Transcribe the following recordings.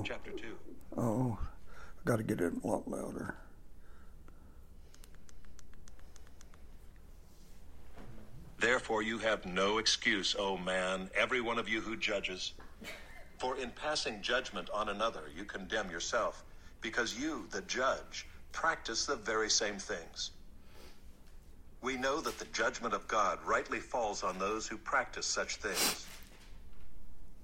oh. chapter 2. Oh, I got to get it a lot louder. Therefore, you have no excuse, O man, every one of you who judges. For in passing judgment on another, you condemn yourself, because you, the judge, practice the very same things. We know that the judgment of God rightly falls on those who practice such things.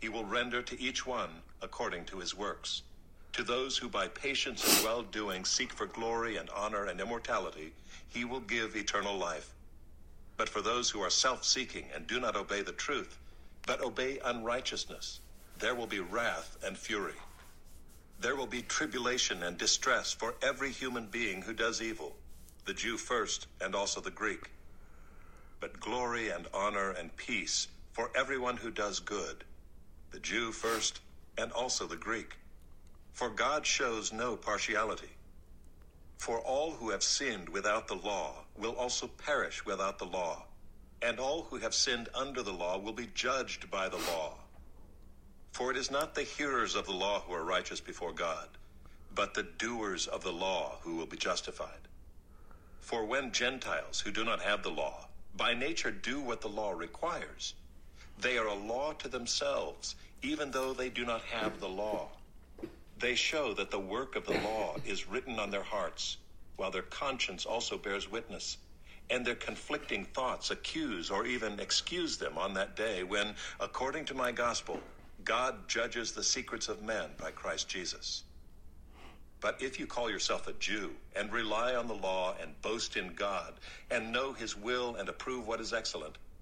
He will render to each one according to his works. To those who by patience and well doing seek for glory and honor and immortality, he will give eternal life. But for those who are self seeking and do not obey the truth, but obey unrighteousness, there will be wrath and fury. There will be tribulation and distress for every human being who does evil, the Jew first and also the Greek. But glory and honor and peace for everyone who does good, the Jew first and also the Greek. For God shows no partiality. For all who have sinned without the law will also perish without the law, and all who have sinned under the law will be judged by the law. For it is not the hearers of the law who are righteous before God, but the doers of the law who will be justified. For when Gentiles who do not have the law, by nature do what the law requires, they are a law to themselves, even though they do not have the law. They show that the work of the law is written on their hearts, while their conscience also bears witness, and their conflicting thoughts accuse or even excuse them on that day when, according to my gospel, God judges the secrets of men by Christ Jesus. But if you call yourself a Jew and rely on the law and boast in God and know his will and approve what is excellent,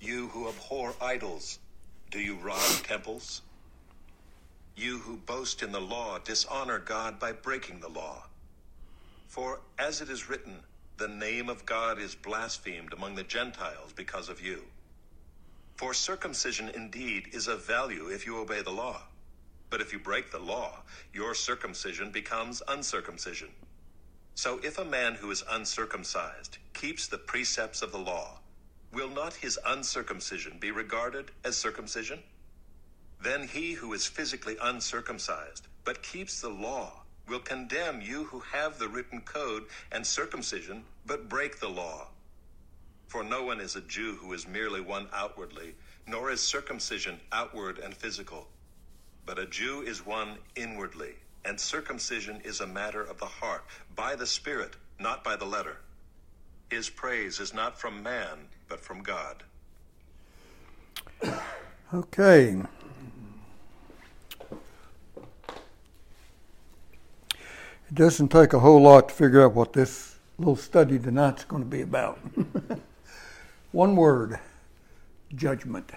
You who abhor idols, do you rob temples? You who boast in the law dishonor God by breaking the law. For as it is written, the name of God is blasphemed among the Gentiles because of you. For circumcision indeed is of value if you obey the law. But if you break the law, your circumcision becomes uncircumcision. So if a man who is uncircumcised keeps the precepts of the law, will not his uncircumcision be regarded as circumcision? Then he who is physically uncircumcised, but keeps the law, will condemn you who have the written code and circumcision, but break the law. For no one is a Jew who is merely one outwardly, nor is circumcision outward and physical. But a Jew is one inwardly, and circumcision is a matter of the heart, by the Spirit, not by the letter. His praise is not from man, but from God. Okay. It doesn't take a whole lot to figure out what this little study tonight's going to be about. One word judgment.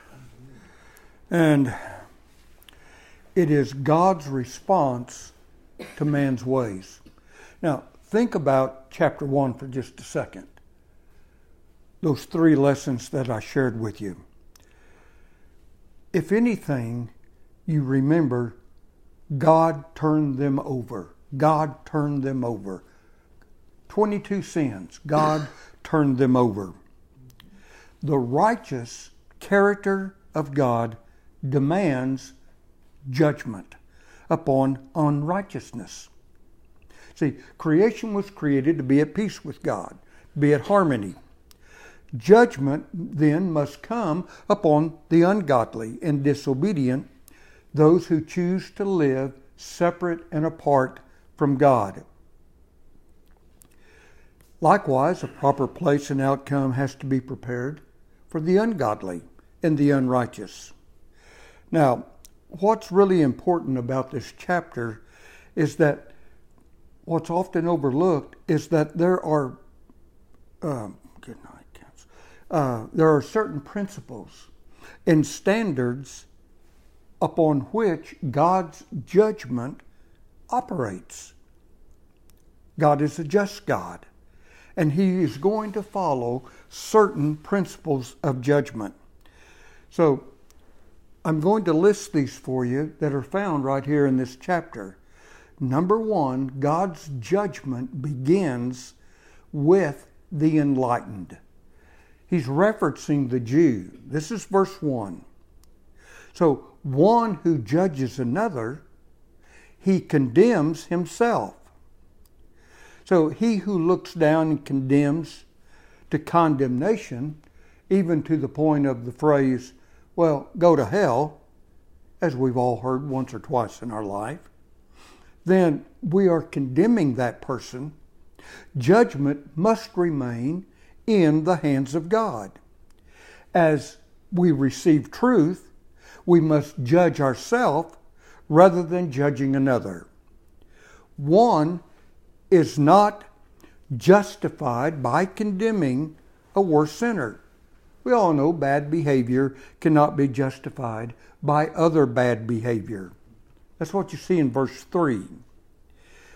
And it is God's response to man's ways. Now, think about chapter 1 for just a second. Those three lessons that I shared with you. If anything, you remember God turned them over. God turned them over. 22 sins, God turned them over. The righteous character of God demands judgment upon unrighteousness. See, creation was created to be at peace with God, be at harmony. Judgment then must come upon the ungodly and disobedient, those who choose to live separate and apart from God. Likewise, a proper place and outcome has to be prepared for the ungodly and the unrighteous. Now, what's really important about this chapter is that what's often overlooked is that there are um, good night, uh, there are certain principles and standards upon which God's judgment operates. God is a just God and he is going to follow certain principles of judgment. So I'm going to list these for you that are found right here in this chapter. Number one, God's judgment begins with the enlightened. He's referencing the Jew. This is verse 1. So, one who judges another, he condemns himself. So he who looks down and condemns to condemnation, even to the point of the phrase, well, go to hell, as we've all heard once or twice in our life, then we are condemning that person. Judgment must remain in the hands of God. As we receive truth, we must judge ourselves rather than judging another. One is not justified by condemning a worse sinner. We all know bad behavior cannot be justified by other bad behavior. That's what you see in verse 3.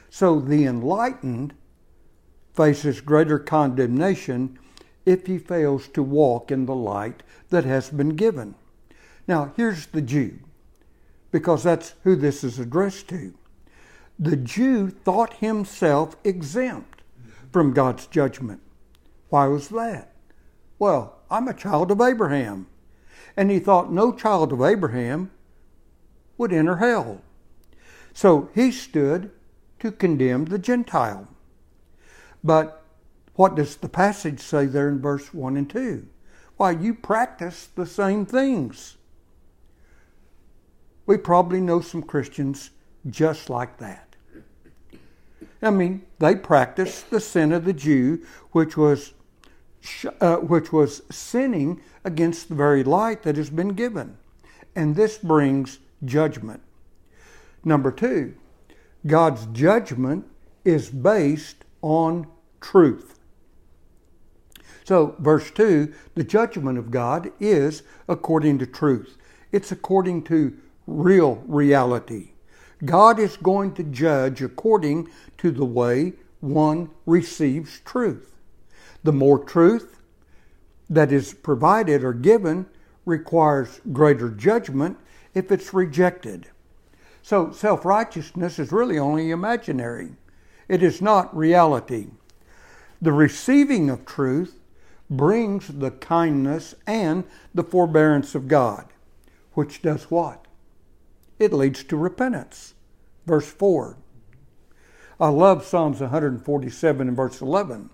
So the enlightened faces greater condemnation if he fails to walk in the light that has been given. Now, here's the Jew, because that's who this is addressed to the Jew thought himself exempt from God's judgment. Why was that? Well, I'm a child of Abraham. And he thought no child of Abraham would enter hell. So he stood to condemn the Gentile. But what does the passage say there in verse 1 and 2? Why, you practice the same things. We probably know some Christians just like that. I mean, they practice the sin of the Jew, which was uh, which was sinning against the very light that has been given, and this brings judgment. Number two, God's judgment is based on truth. So, verse 2 the judgment of God is according to truth, it's according to real reality. God is going to judge according to the way one receives truth. The more truth that is provided or given requires greater judgment if it's rejected. So self righteousness is really only imaginary, it is not reality. The receiving of truth brings the kindness and the forbearance of God, which does what? it leads to repentance. Verse 4. I love Psalms 147 and verse 11.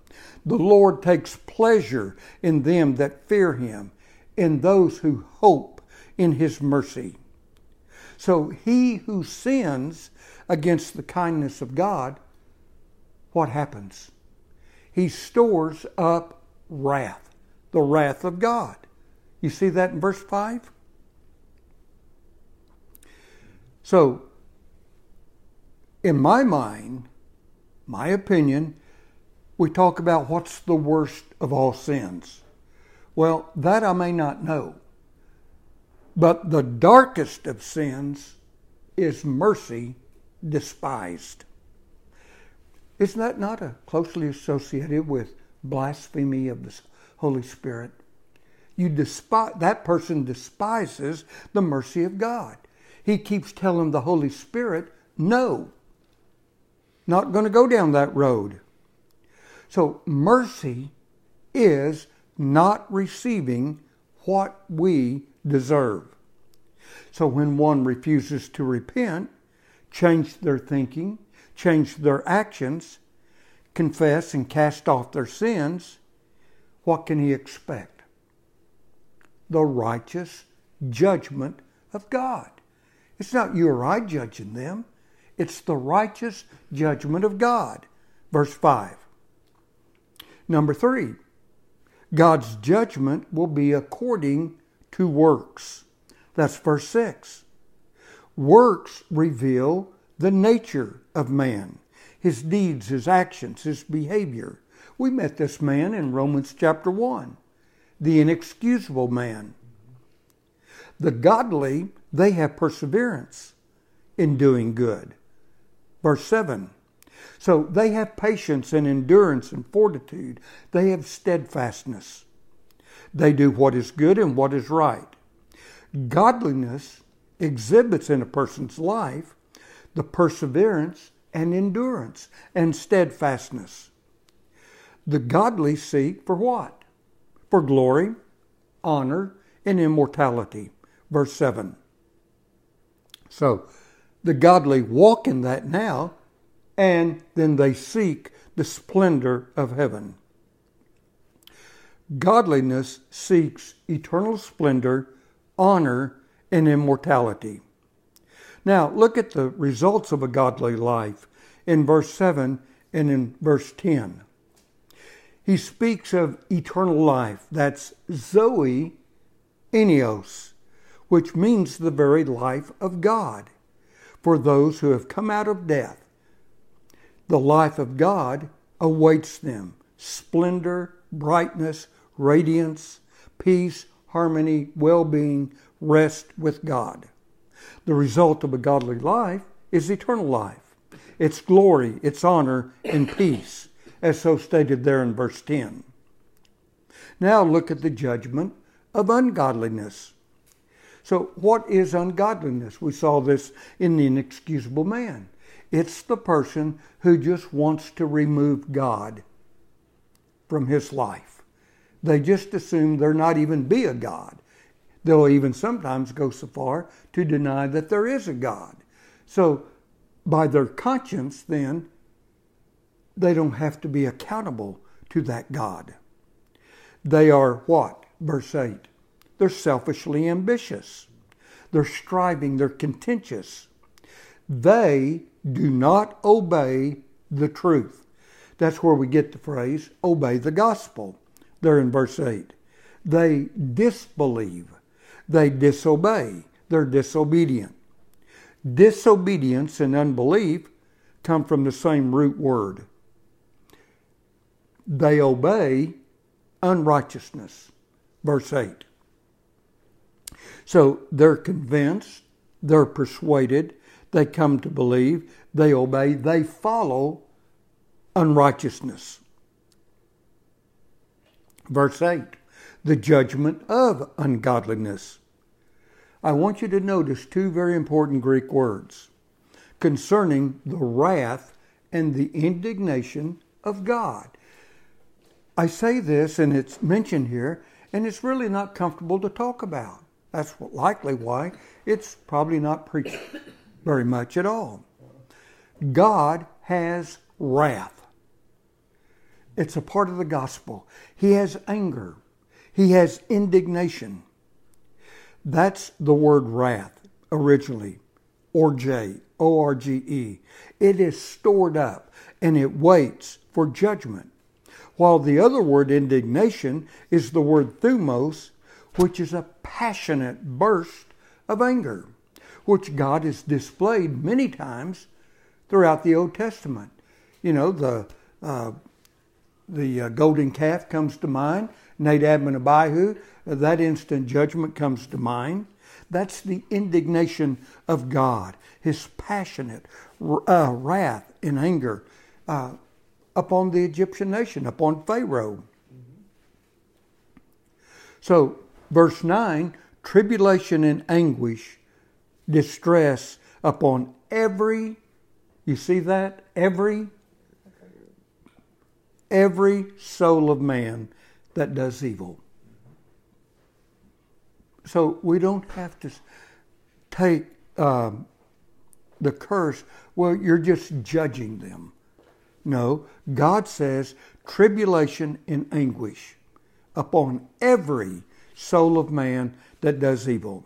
The Lord takes pleasure in them that fear him, in those who hope in his mercy. So he who sins against the kindness of God, what happens? He stores up wrath, the wrath of God. You see that in verse 5? So, in my mind, my opinion, we talk about what's the worst of all sins. Well, that I may not know. But the darkest of sins is mercy despised. Isn't that not a closely associated with blasphemy of the Holy Spirit? You despise that person despises the mercy of God he keeps telling the Holy Spirit, no, not going to go down that road. So mercy is not receiving what we deserve. So when one refuses to repent, change their thinking, change their actions, confess and cast off their sins, what can he expect? The righteous judgment of God. It's not you or I judging them, It's the righteous judgment of God. Verse 5. Number 3. God's judgment will be according to works. That's verse 6. Works reveal the nature of man, his deeds, his actions, his behavior. We met this man in Romans chapter 1, the inexcusable man. The godly, they have perseverance in doing good. Verse 7. So they have patience and endurance and fortitude. They have steadfastness. They do what is good and what is right. Godliness exhibits in a person's life the perseverance and endurance and steadfastness. The godly seek for what? For glory, honor, and immortality. Verse 7. So, the godly walk in that now, and then they seek the splendor of heaven. Godliness seeks eternal splendor, honor, and immortality. Now, look at the results of a godly life in verse 7 and in verse 10. He speaks of eternal life. That's Zoe aionios, which means the very life of God for those who have come out of death. The life of God awaits them splendor, brightness, radiance, peace, harmony, well being, rest with God. The result of a godly life is eternal life. It's glory, it's honor, and peace, as so stated there in verse 10. Now look at the judgment of ungodliness. So, what is ungodliness? We saw this in the inexcusable man. It's the person who just wants to remove God from his life. They just assume there not even be a God. They'll even sometimes go so far to deny that there is a God. So, by their conscience, then, they don't have to be accountable to that God. They are what? Verse 8. They're selfishly ambitious. They're striving. They're contentious. They do not obey the truth. That's where we get the phrase, obey the gospel, there in verse 8. They disbelieve. They disobey. They're disobedient. Disobedience and unbelief come from the same root word. They obey unrighteousness. Verse 8. So they're convinced, they're persuaded, they come to believe, they obey, they follow unrighteousness. Verse 8 the judgment of ungodliness. I want you to notice two very important Greek words concerning the wrath and the indignation of God. I say this, and it's mentioned here, and it's really not comfortable to talk about. That's likely why it's probably not preached very much at all. God has wrath. It's a part of the gospel. He has anger. He has indignation. That's the word wrath originally, or J, O R G E. It is stored up and it waits for judgment. While the other word, indignation, is the word thumos, which is a passionate burst of anger, which God has displayed many times throughout the Old Testament. You know, the uh, the uh, golden calf comes to mind, Nadab and Abihu, that instant judgment comes to mind. That's the indignation of God, his passionate uh, wrath and anger uh, upon the Egyptian nation, upon Pharaoh. So Verse 9 tribulation and anguish, distress upon every, you see that? Every, every soul of man that does evil. So we don't have to take um, the curse, well, you're just judging them. No, God says tribulation and anguish upon every soul of man that does evil.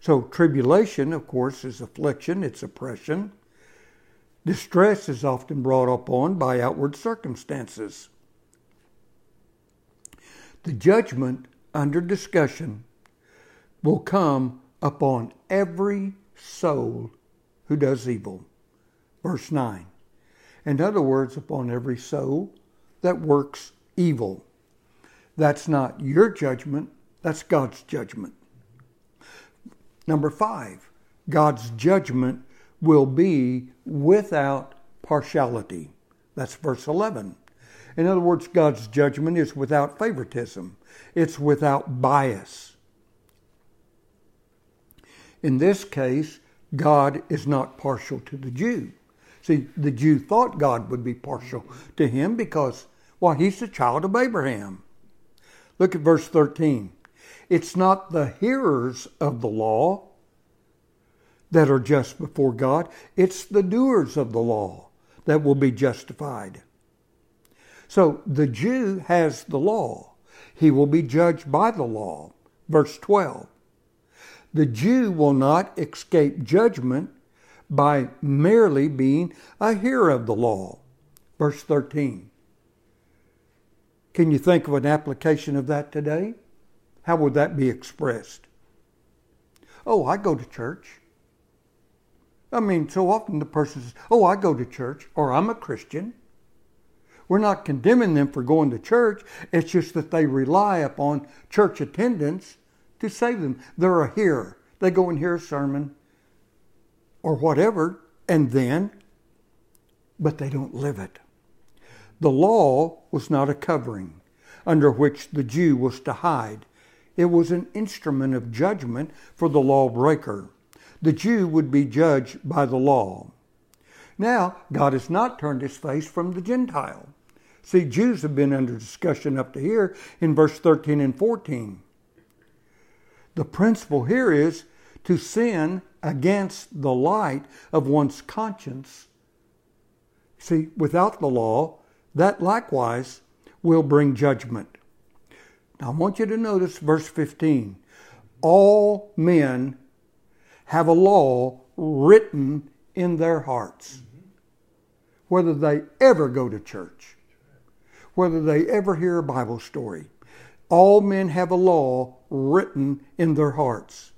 So, tribulation, of course, is affliction, it's oppression. Distress is often brought upon by outward circumstances. The judgment under discussion will come upon every soul who does evil. Verse 9. In other words, upon every soul that works evil. That's not your judgment, that's God's judgment. Number five, God's judgment will be without partiality. That's verse 11. In other words, God's judgment is without favoritism, it's without bias. In this case, God is not partial to the Jew. See, the Jew thought God would be partial to him because, well, he's the child of Abraham. Look at verse 13. It's not the hearers of the law that are just before God, it's the doers of the law that will be justified. So the Jew has the law, he will be judged by the law. Verse 12. The Jew will not escape judgment by merely being a hearer of the law. Verse 13. Can you think of an application of that today? How would that be expressed? Oh, I go to church. I mean, so often the person says, Oh, I go to church, or I'm a Christian. We're not condemning them for going to church. It's just that they rely upon church attendance to save them. They're a hearer. They go and hear a sermon or whatever, and then, but they don't live it. The law was not a covering under which the Jew was to hide. It was an instrument of judgment for the lawbreaker. The Jew would be judged by the law. Now, God has not turned his face from the Gentile. See, Jews have been under discussion up to here in verse 13 and 14. The principle here is to sin against the light of one's conscience. See, without the law, that likewise will bring judgment. Now, I want you to notice verse 15. All men have a law written in their hearts. Whether they ever go to church, whether they ever hear a Bible story, all men have a law written in their hearts.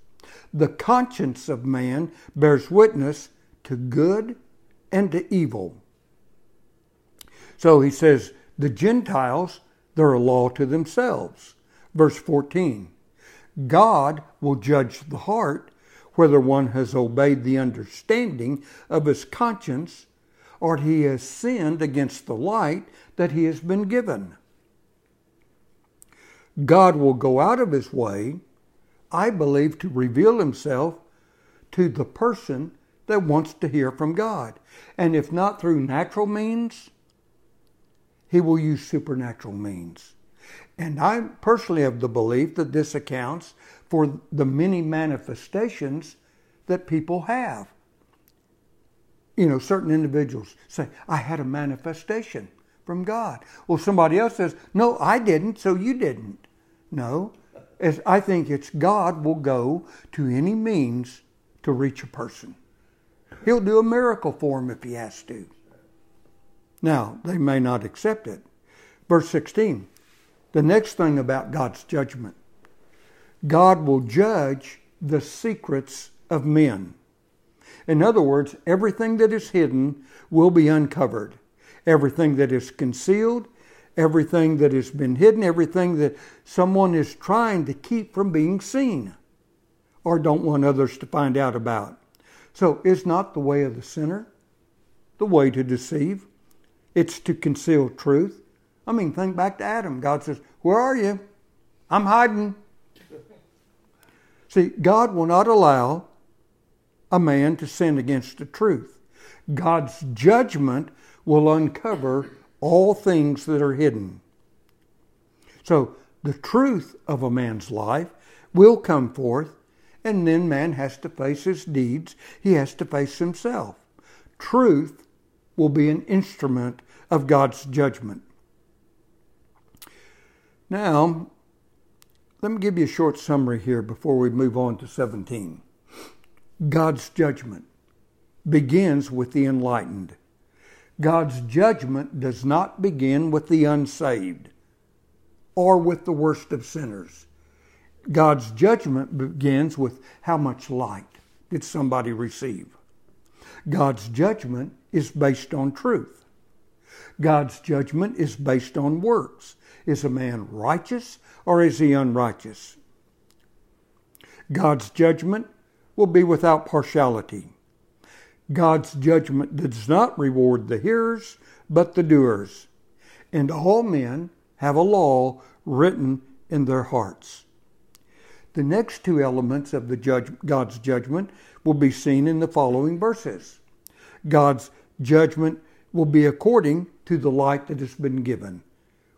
The conscience of man bears witness to good and to evil. So he says, the Gentiles, they're a law to themselves. Verse 14 God will judge the heart whether one has obeyed the understanding of his conscience or he has sinned against the light that he has been given. God will go out of his way I believe, to reveal himself to the person that wants to hear from God. And if not through natural means, he will use supernatural means. And I personally have the belief that this accounts for the many manifestations that people have. You know, certain individuals say, I had a manifestation from God. Well, somebody else says, No, I didn't, so you didn't. No, is I think it's God will go to any means to reach a person. He'll do a miracle for him if he has to. Now, they may not accept it. Verse 16, the next thing about God's judgment God will judge the secrets of men. In other words, everything that is hidden will be uncovered. Everything that is concealed everything that has been hidden, everything that someone is trying to keep from being seen or don't want others to find out about. So it's not the way of the sinner, the way to deceive. It's to conceal truth. I mean, think back to Adam. God says, Where are you? I'm hiding. See, God will not allow a man to sin against the truth. God's judgment will uncover all things that are hidden. So the truth of a man's life will come forth, and then man has to face his deeds. He has to face himself. Truth will be an instrument of God's judgment. Now, let me give you a short summary here before we move on to 17. God's judgment begins with the enlightened. God's judgment does not begin with the unsaved or with the worst of sinners. God's judgment begins with how much light did somebody receive. God's judgment is based on truth. God's judgment is based on works. Is a man righteous or is he unrighteous? God's judgment will be without partiality. God's judgment does not reward the hearers, but the doers. And all men have a law written in their hearts. The next two elements of the judge, God's judgment will be seen in the following verses. God's judgment will be according to the light that has been given,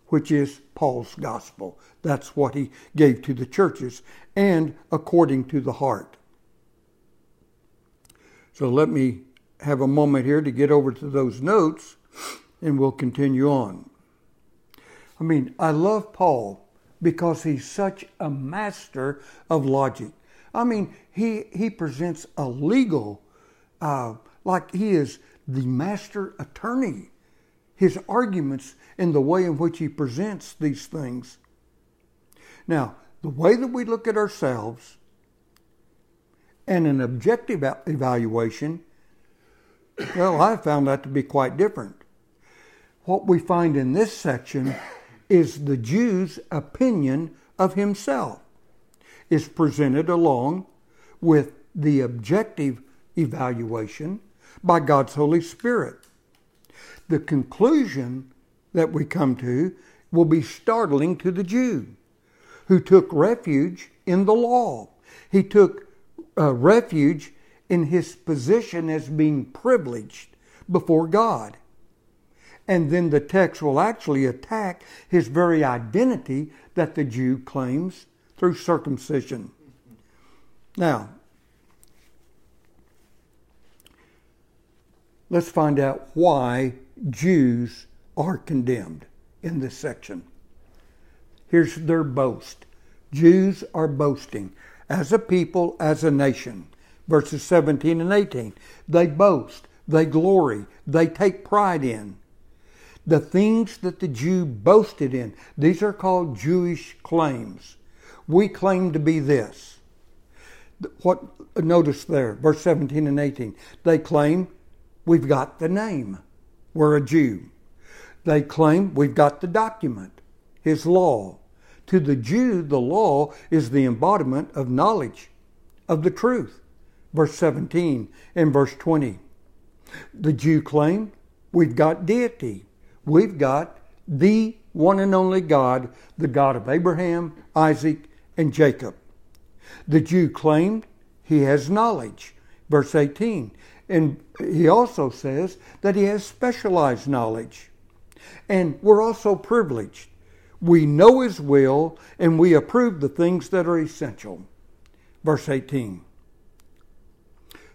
which is Paul's gospel. That's what he gave to the churches, and according to the heart. So let me have a moment here to get over to those notes, and we'll continue on. I mean, I love Paul because he's such a master of logic. I mean, he, he presents a legal, uh, like he is the master attorney. His arguments and the way in which he presents these things. Now, the way that we look at ourselves and an objective evaluation, well, I found that to be quite different. What we find in this section is the Jew's opinion of himself is presented along with the objective evaluation by God's Holy Spirit. The conclusion that we come to will be startling to the Jew who took refuge in the law. He took uh, refuge in his position as being privileged before God. And then the text will actually attack his very identity that the Jew claims through circumcision. Now, let's find out why Jews are condemned in this section. Here's their boast Jews are boasting as a people, as a nation. Verses 17 and 18. They boast, they glory, they take pride in the things that the Jew boasted in. These are called Jewish claims. We claim to be this. What notice there, verse 17 and 18. They claim we've got the name. We're a Jew. They claim we've got the document, his law. To the Jew, the law is the embodiment of knowledge, of the truth. Verse 17 and verse 20. The Jew claimed, we've got deity. We've got the one and only God, the God of Abraham, Isaac, and Jacob. The Jew claimed he has knowledge. Verse 18. And he also says that he has specialized knowledge. And we're also privileged. We know his will and we approve the things that are essential. Verse 18.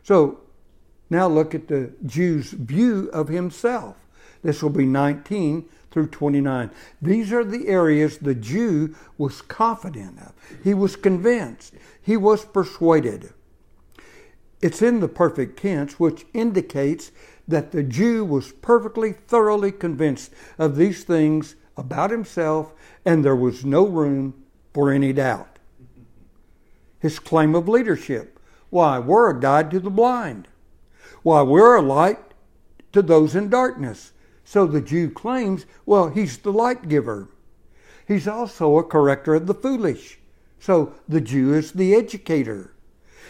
So now look at the Jew's view of himself. This will be 19 through 29. These are the areas the Jew was confident of. He was convinced. He was persuaded. It's in the perfect tense, which indicates that the Jew was perfectly, thoroughly convinced of these things about himself, and there was no room for any doubt. His claim of leadership. Why, we're a guide to the blind. Why, we're a light to those in darkness. So the Jew claims, well, he's the light giver. He's also a corrector of the foolish. So the Jew is the educator.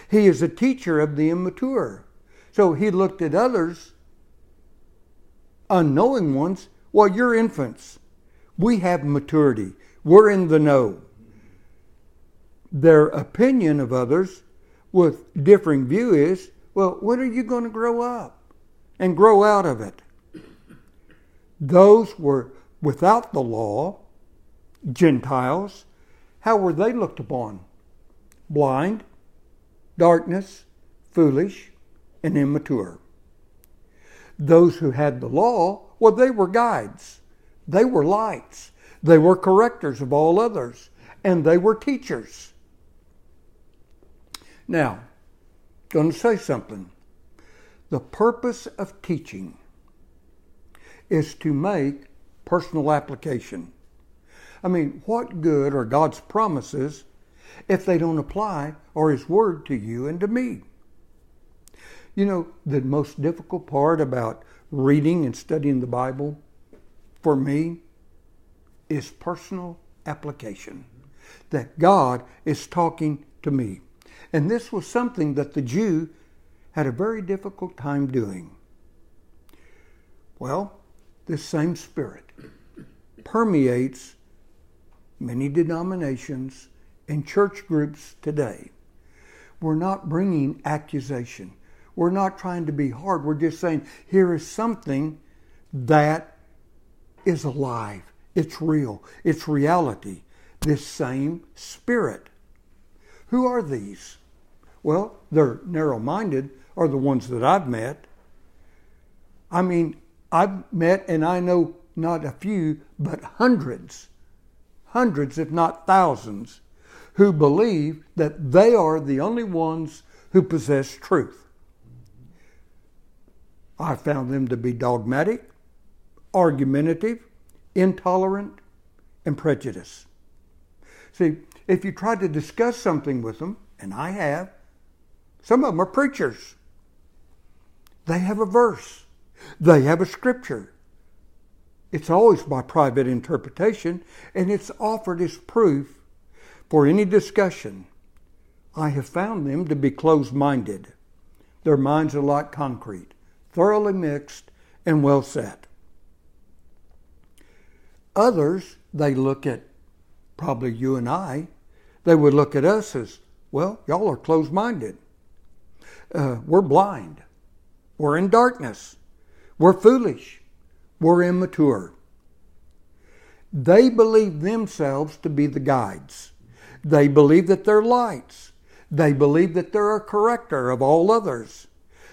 He is a teacher of the immature. So he looked at others, unknowing ones, well, you're infants. We have maturity. We're in the know. Their opinion of others with differing view is, well, when are you going to grow up and grow out of it? Those were without the law, Gentiles, how were they looked upon? Blind, darkness, foolish, and immature. Those who had the law, well, they were guides. They were lights. They were correctors of all others. And they were teachers. Now, going to say something. The purpose of teaching is to make personal application. I mean, what good are God's promises if they don't apply or His Word to you and to me? You know, the most difficult part about reading and studying the Bible for me is personal application. That God is talking to me. And this was something that the Jew had a very difficult time doing. Well, this same spirit permeates many denominations and church groups today. We're not bringing accusation. We're not trying to be hard. We're just saying, here is something that is alive. It's real. It's reality. This same spirit. Who are these? Well, they're narrow minded, are the ones that I've met. I mean, I've met and I know not a few, but hundreds, hundreds, if not thousands, who believe that they are the only ones who possess truth. I found them to be dogmatic, argumentative, intolerant, and prejudiced. See, if you try to discuss something with them, and I have, some of them are preachers. They have a verse, they have a scripture. It's always by private interpretation, and it's offered as proof for any discussion. I have found them to be closed minded. Their minds are like concrete, thoroughly mixed and well set. Others, they look at probably you and I, they would look at us as, well, y'all are closed minded. Uh, we're blind. We're in darkness. We're foolish. We're immature. They believe themselves to be the guides. They believe that they're lights. They believe that they're a corrector of all others.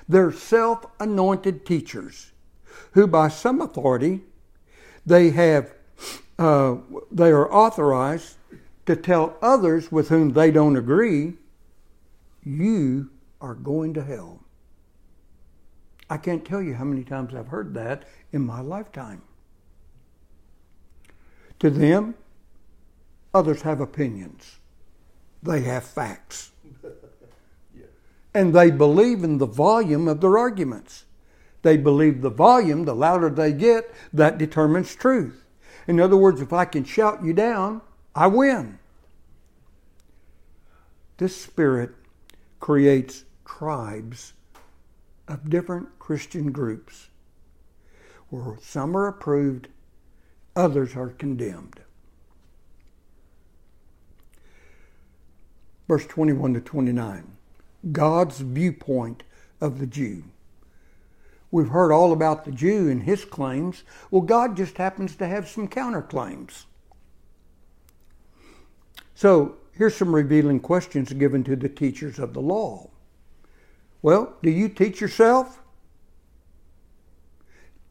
They're self anointed teachers who, by some authority, they have uh, they are authorized to tell others with whom they don't agree, you are going to hell. I can't tell you how many times I've heard that in my lifetime. To them, others have opinions. They have facts. And they believe in the volume of their arguments. They believe the volume, the louder they get, that determines truth. In other words, if I can shout you down, I win. This spirit creates tribes of different Christian groups where some are approved, others are condemned. Verse 21 to 29 God's viewpoint of the Jew. We've heard all about the Jew and his claims. Well, God just happens to have some counterclaims. So, here's some revealing questions given to the teachers of the law. Well, do you teach yourself?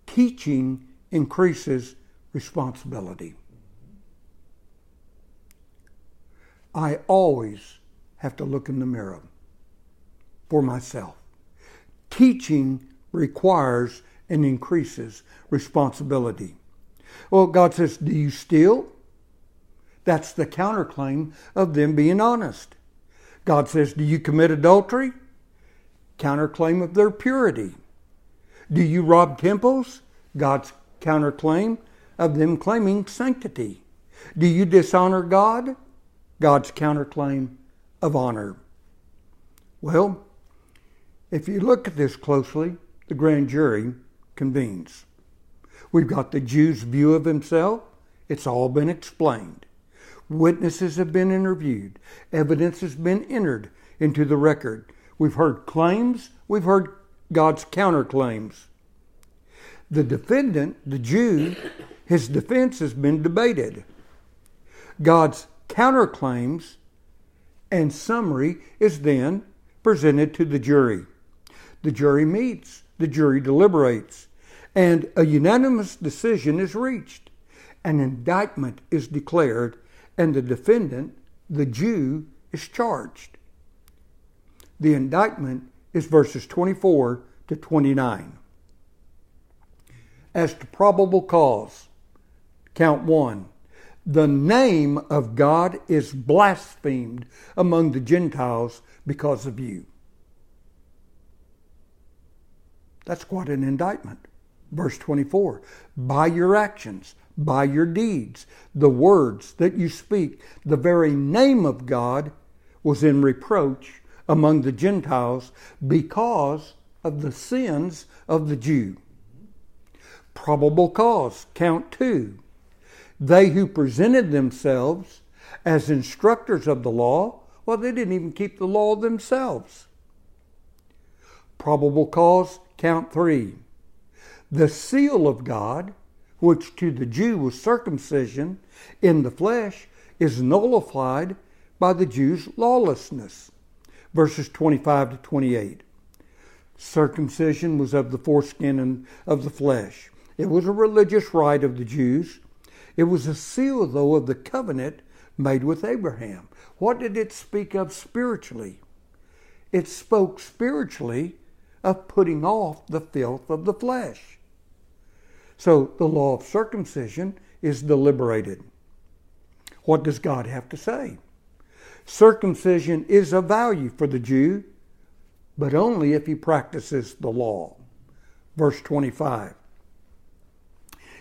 Teaching increases responsibility. I always have to look in the mirror for myself. Teaching requires and increases responsibility. Well, God says, Do you steal? That's the counterclaim of them being honest. God says, Do you commit adultery? Counterclaim of their purity. Do you rob temples? God's counterclaim of them claiming sanctity. Do you dishonor God? God's counterclaim of honor. Well, if you look at this closely, the grand jury convenes. We've got the Jew's view of himself. It's all been explained. Witnesses have been interviewed. Evidence has been entered into the record. We've heard claims. We've heard God's counterclaims. The defendant, the Jew, his defense has been debated. God's counterclaims and summary is then presented to the jury. The jury meets the jury deliberates, and a unanimous decision is reached. An indictment is declared, and the defendant, the Jew, is charged. The indictment is verses 24 to 29. as to probable cause. Count one. The name of God is blasphemed among the Gentiles because of you. That's quite an indictment. Verse 24 By your actions, by your deeds, the words that you speak, the very name of God was in reproach among the Gentiles because of the sins of the Jew. Probable cause, count two. They who presented themselves as instructors of the law, well, they didn't even keep the law themselves. Probable cause, count three. The seal of God, which to the Jew was circumcision in the flesh, is nullified by the Jew's lawlessness. Verses 25 to 28. Circumcision was of the foreskin and of the flesh. It was a religious rite of the Jews. It was a seal, though, of the covenant made with Abraham. What did it speak of spiritually? It spoke spiritually of putting off the filth of the flesh. So the law of circumcision is deliberated. What does God have to say? Circumcision is of value for the Jew, but only if he practices the law. Verse 25.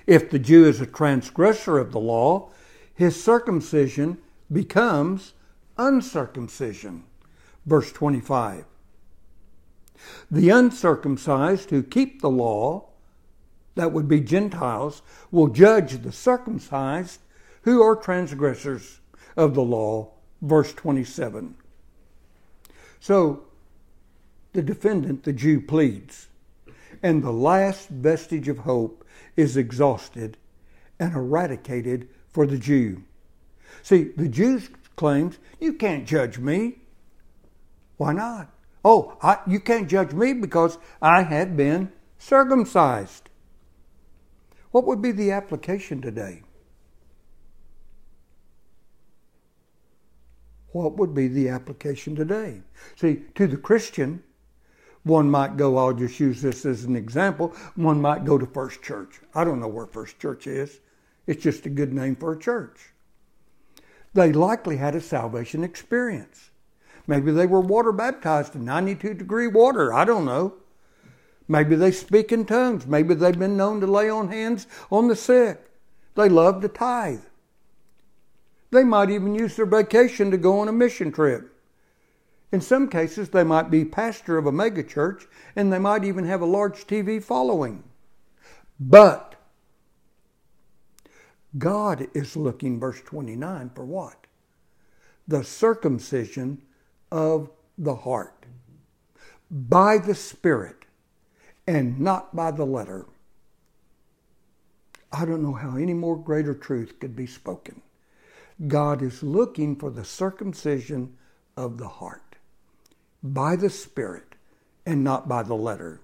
If the Jew is a transgressor of the law, his circumcision becomes uncircumcision. Verse 25. The uncircumcised who keep the law, that would be Gentiles, will judge the circumcised who are transgressors of the law. Verse 27. So, the defendant, the Jew, pleads, and the last vestige of hope is exhausted and eradicated for the Jew. See, the Jew claims, You can't judge me. Why not? Oh, I, you can't judge me because I have been circumcised. What would be the application today? What would be the application today? See, to the Christian, one might go, I'll just use this as an example, one might go to First Church. I don't know where First Church is, it's just a good name for a church. They likely had a salvation experience. Maybe they were water baptized in 92 degree water. I don't know. Maybe they speak in tongues. Maybe they've been known to lay on hands on the sick. They love to tithe. They might even use their vacation to go on a mission trip. In some cases, they might be pastor of a megachurch and they might even have a large TV following. But God is looking, verse 29, for what? The circumcision of the heart by the Spirit and not by the letter. I don't know how any more greater truth could be spoken. God is looking for the circumcision of the heart by the Spirit and not by the letter.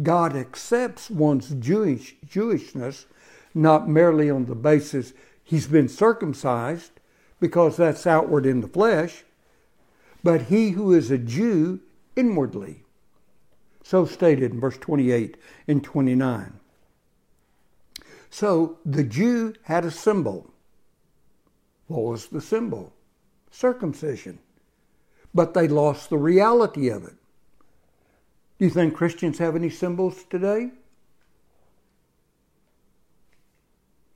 God accepts one's Jewish Jewishness not merely on the basis he's been circumcised because that's outward in the flesh, but he who is a Jew inwardly. So stated in verse 28 and 29. So the Jew had a symbol. What was the symbol? Circumcision. But they lost the reality of it. Do you think Christians have any symbols today?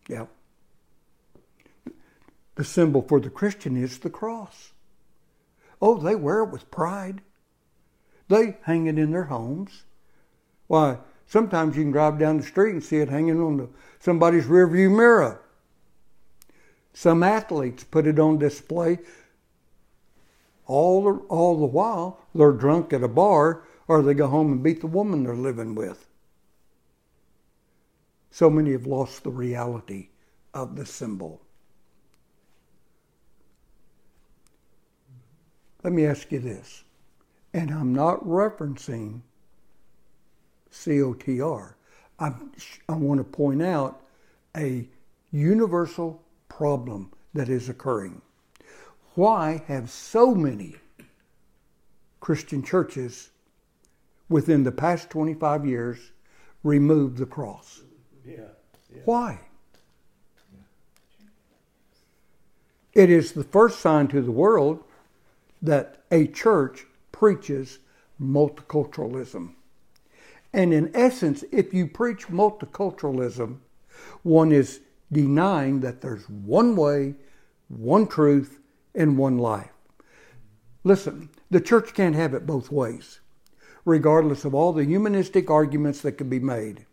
Yeah. The symbol for the Christian is the cross. Oh, they wear it with pride. They hang it in their homes. Why, sometimes you can drive down the street and see it hanging on the, somebody's rearview mirror. Some athletes put it on display all the, all the while they're drunk at a bar or they go home and beat the woman they're living with. So many have lost the reality of the symbol. Let me ask you this, and I'm not referencing COTR. I, I want to point out a universal problem that is occurring. Why have so many Christian churches within the past 25 years removed the cross? Yeah. yeah. Why? It is the first sign to the world that a church preaches multiculturalism. And in essence, if you preach multiculturalism, one is denying that there's one way, one truth, and one life. Listen, the church can't have it both ways, regardless of all the humanistic arguments that can be made.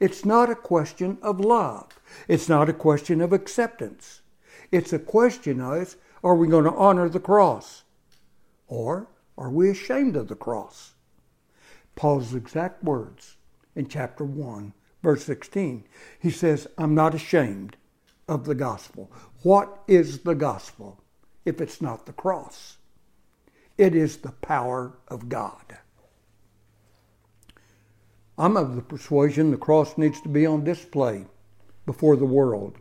It's not a question of love. It's not a question of acceptance. It's a question of are we going to honor the cross? Or are we ashamed of the cross? Paul's exact words in chapter 1, verse 16. He says, I'm not ashamed of the gospel. What is the gospel if it's not the cross? It is the power of God. I'm of the persuasion the cross needs to be on display before the world.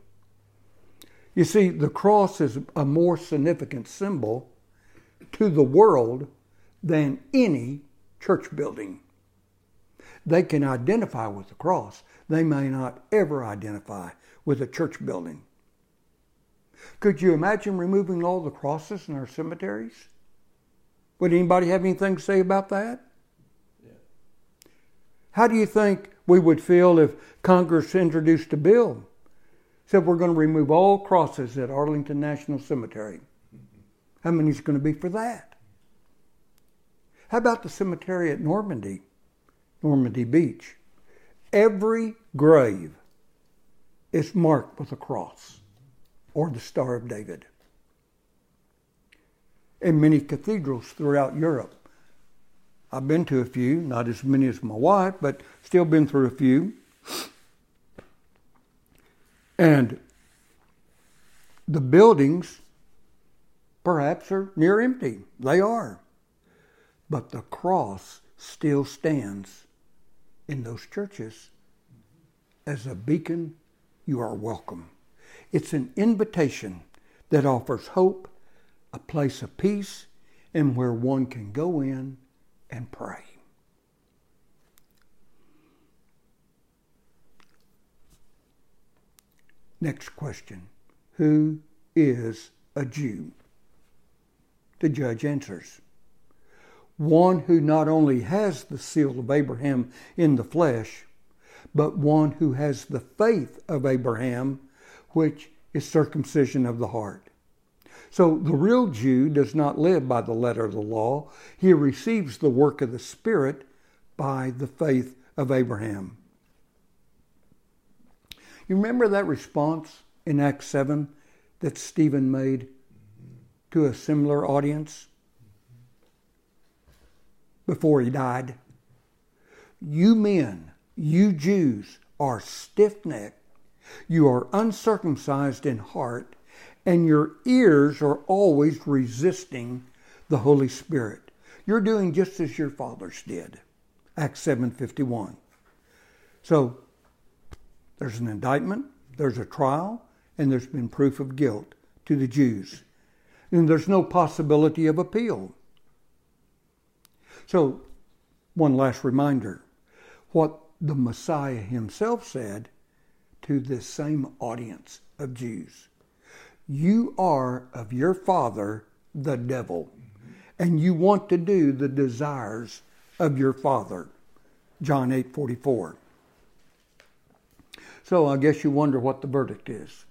You see, the cross is a more significant symbol to the world than any church building. They can identify with the cross. They may not ever identify with a church building. Could you imagine removing all the crosses in our cemeteries? Would anybody have anything to say about that? Yeah. How do you think we would feel if Congress introduced a bill said we're going to remove all crosses at Arlington National Cemetery? How many is going to be for that? How about the cemetery at Normandy, Normandy Beach? Every grave is marked with a cross or the Star of David. In many cathedrals throughout Europe, I've been to a few, not as many as my wife, but still been through a few. And the buildings perhaps are near empty. They are. But the cross still stands in those churches as a beacon. You are welcome. It's an invitation that offers hope, a place of peace, and where one can go in and pray. Next question Who is a Jew? The judge answers one who not only has the seal of Abraham in the flesh, but one who has the faith of Abraham, which is circumcision of the heart. So the real Jew does not live by the letter of the law, he receives the work of the Spirit by the faith of Abraham. You remember that response in Acts 7 that Stephen made to a similar audience before he died. You men, you Jews, are stiff necked, you are uncircumcised in heart, and your ears are always resisting the Holy Spirit. You're doing just as your fathers did. Acts 7:51. So there's an indictment, there's a trial, and there's been proof of guilt to the Jews and there's no possibility of appeal. So, one last reminder what the Messiah himself said to this same audience of Jews You are of your father, the devil, and you want to do the desires of your father. John 8 44. So I guess you wonder what the verdict is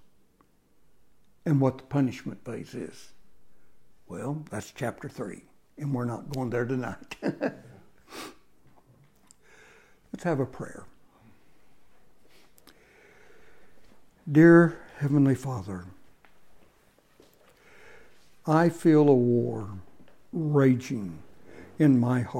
and what the punishment phase is. Well, that's chapter 3, and we're not going there tonight. Let's have a prayer. Dear Heavenly Father, I feel a war raging in my heart.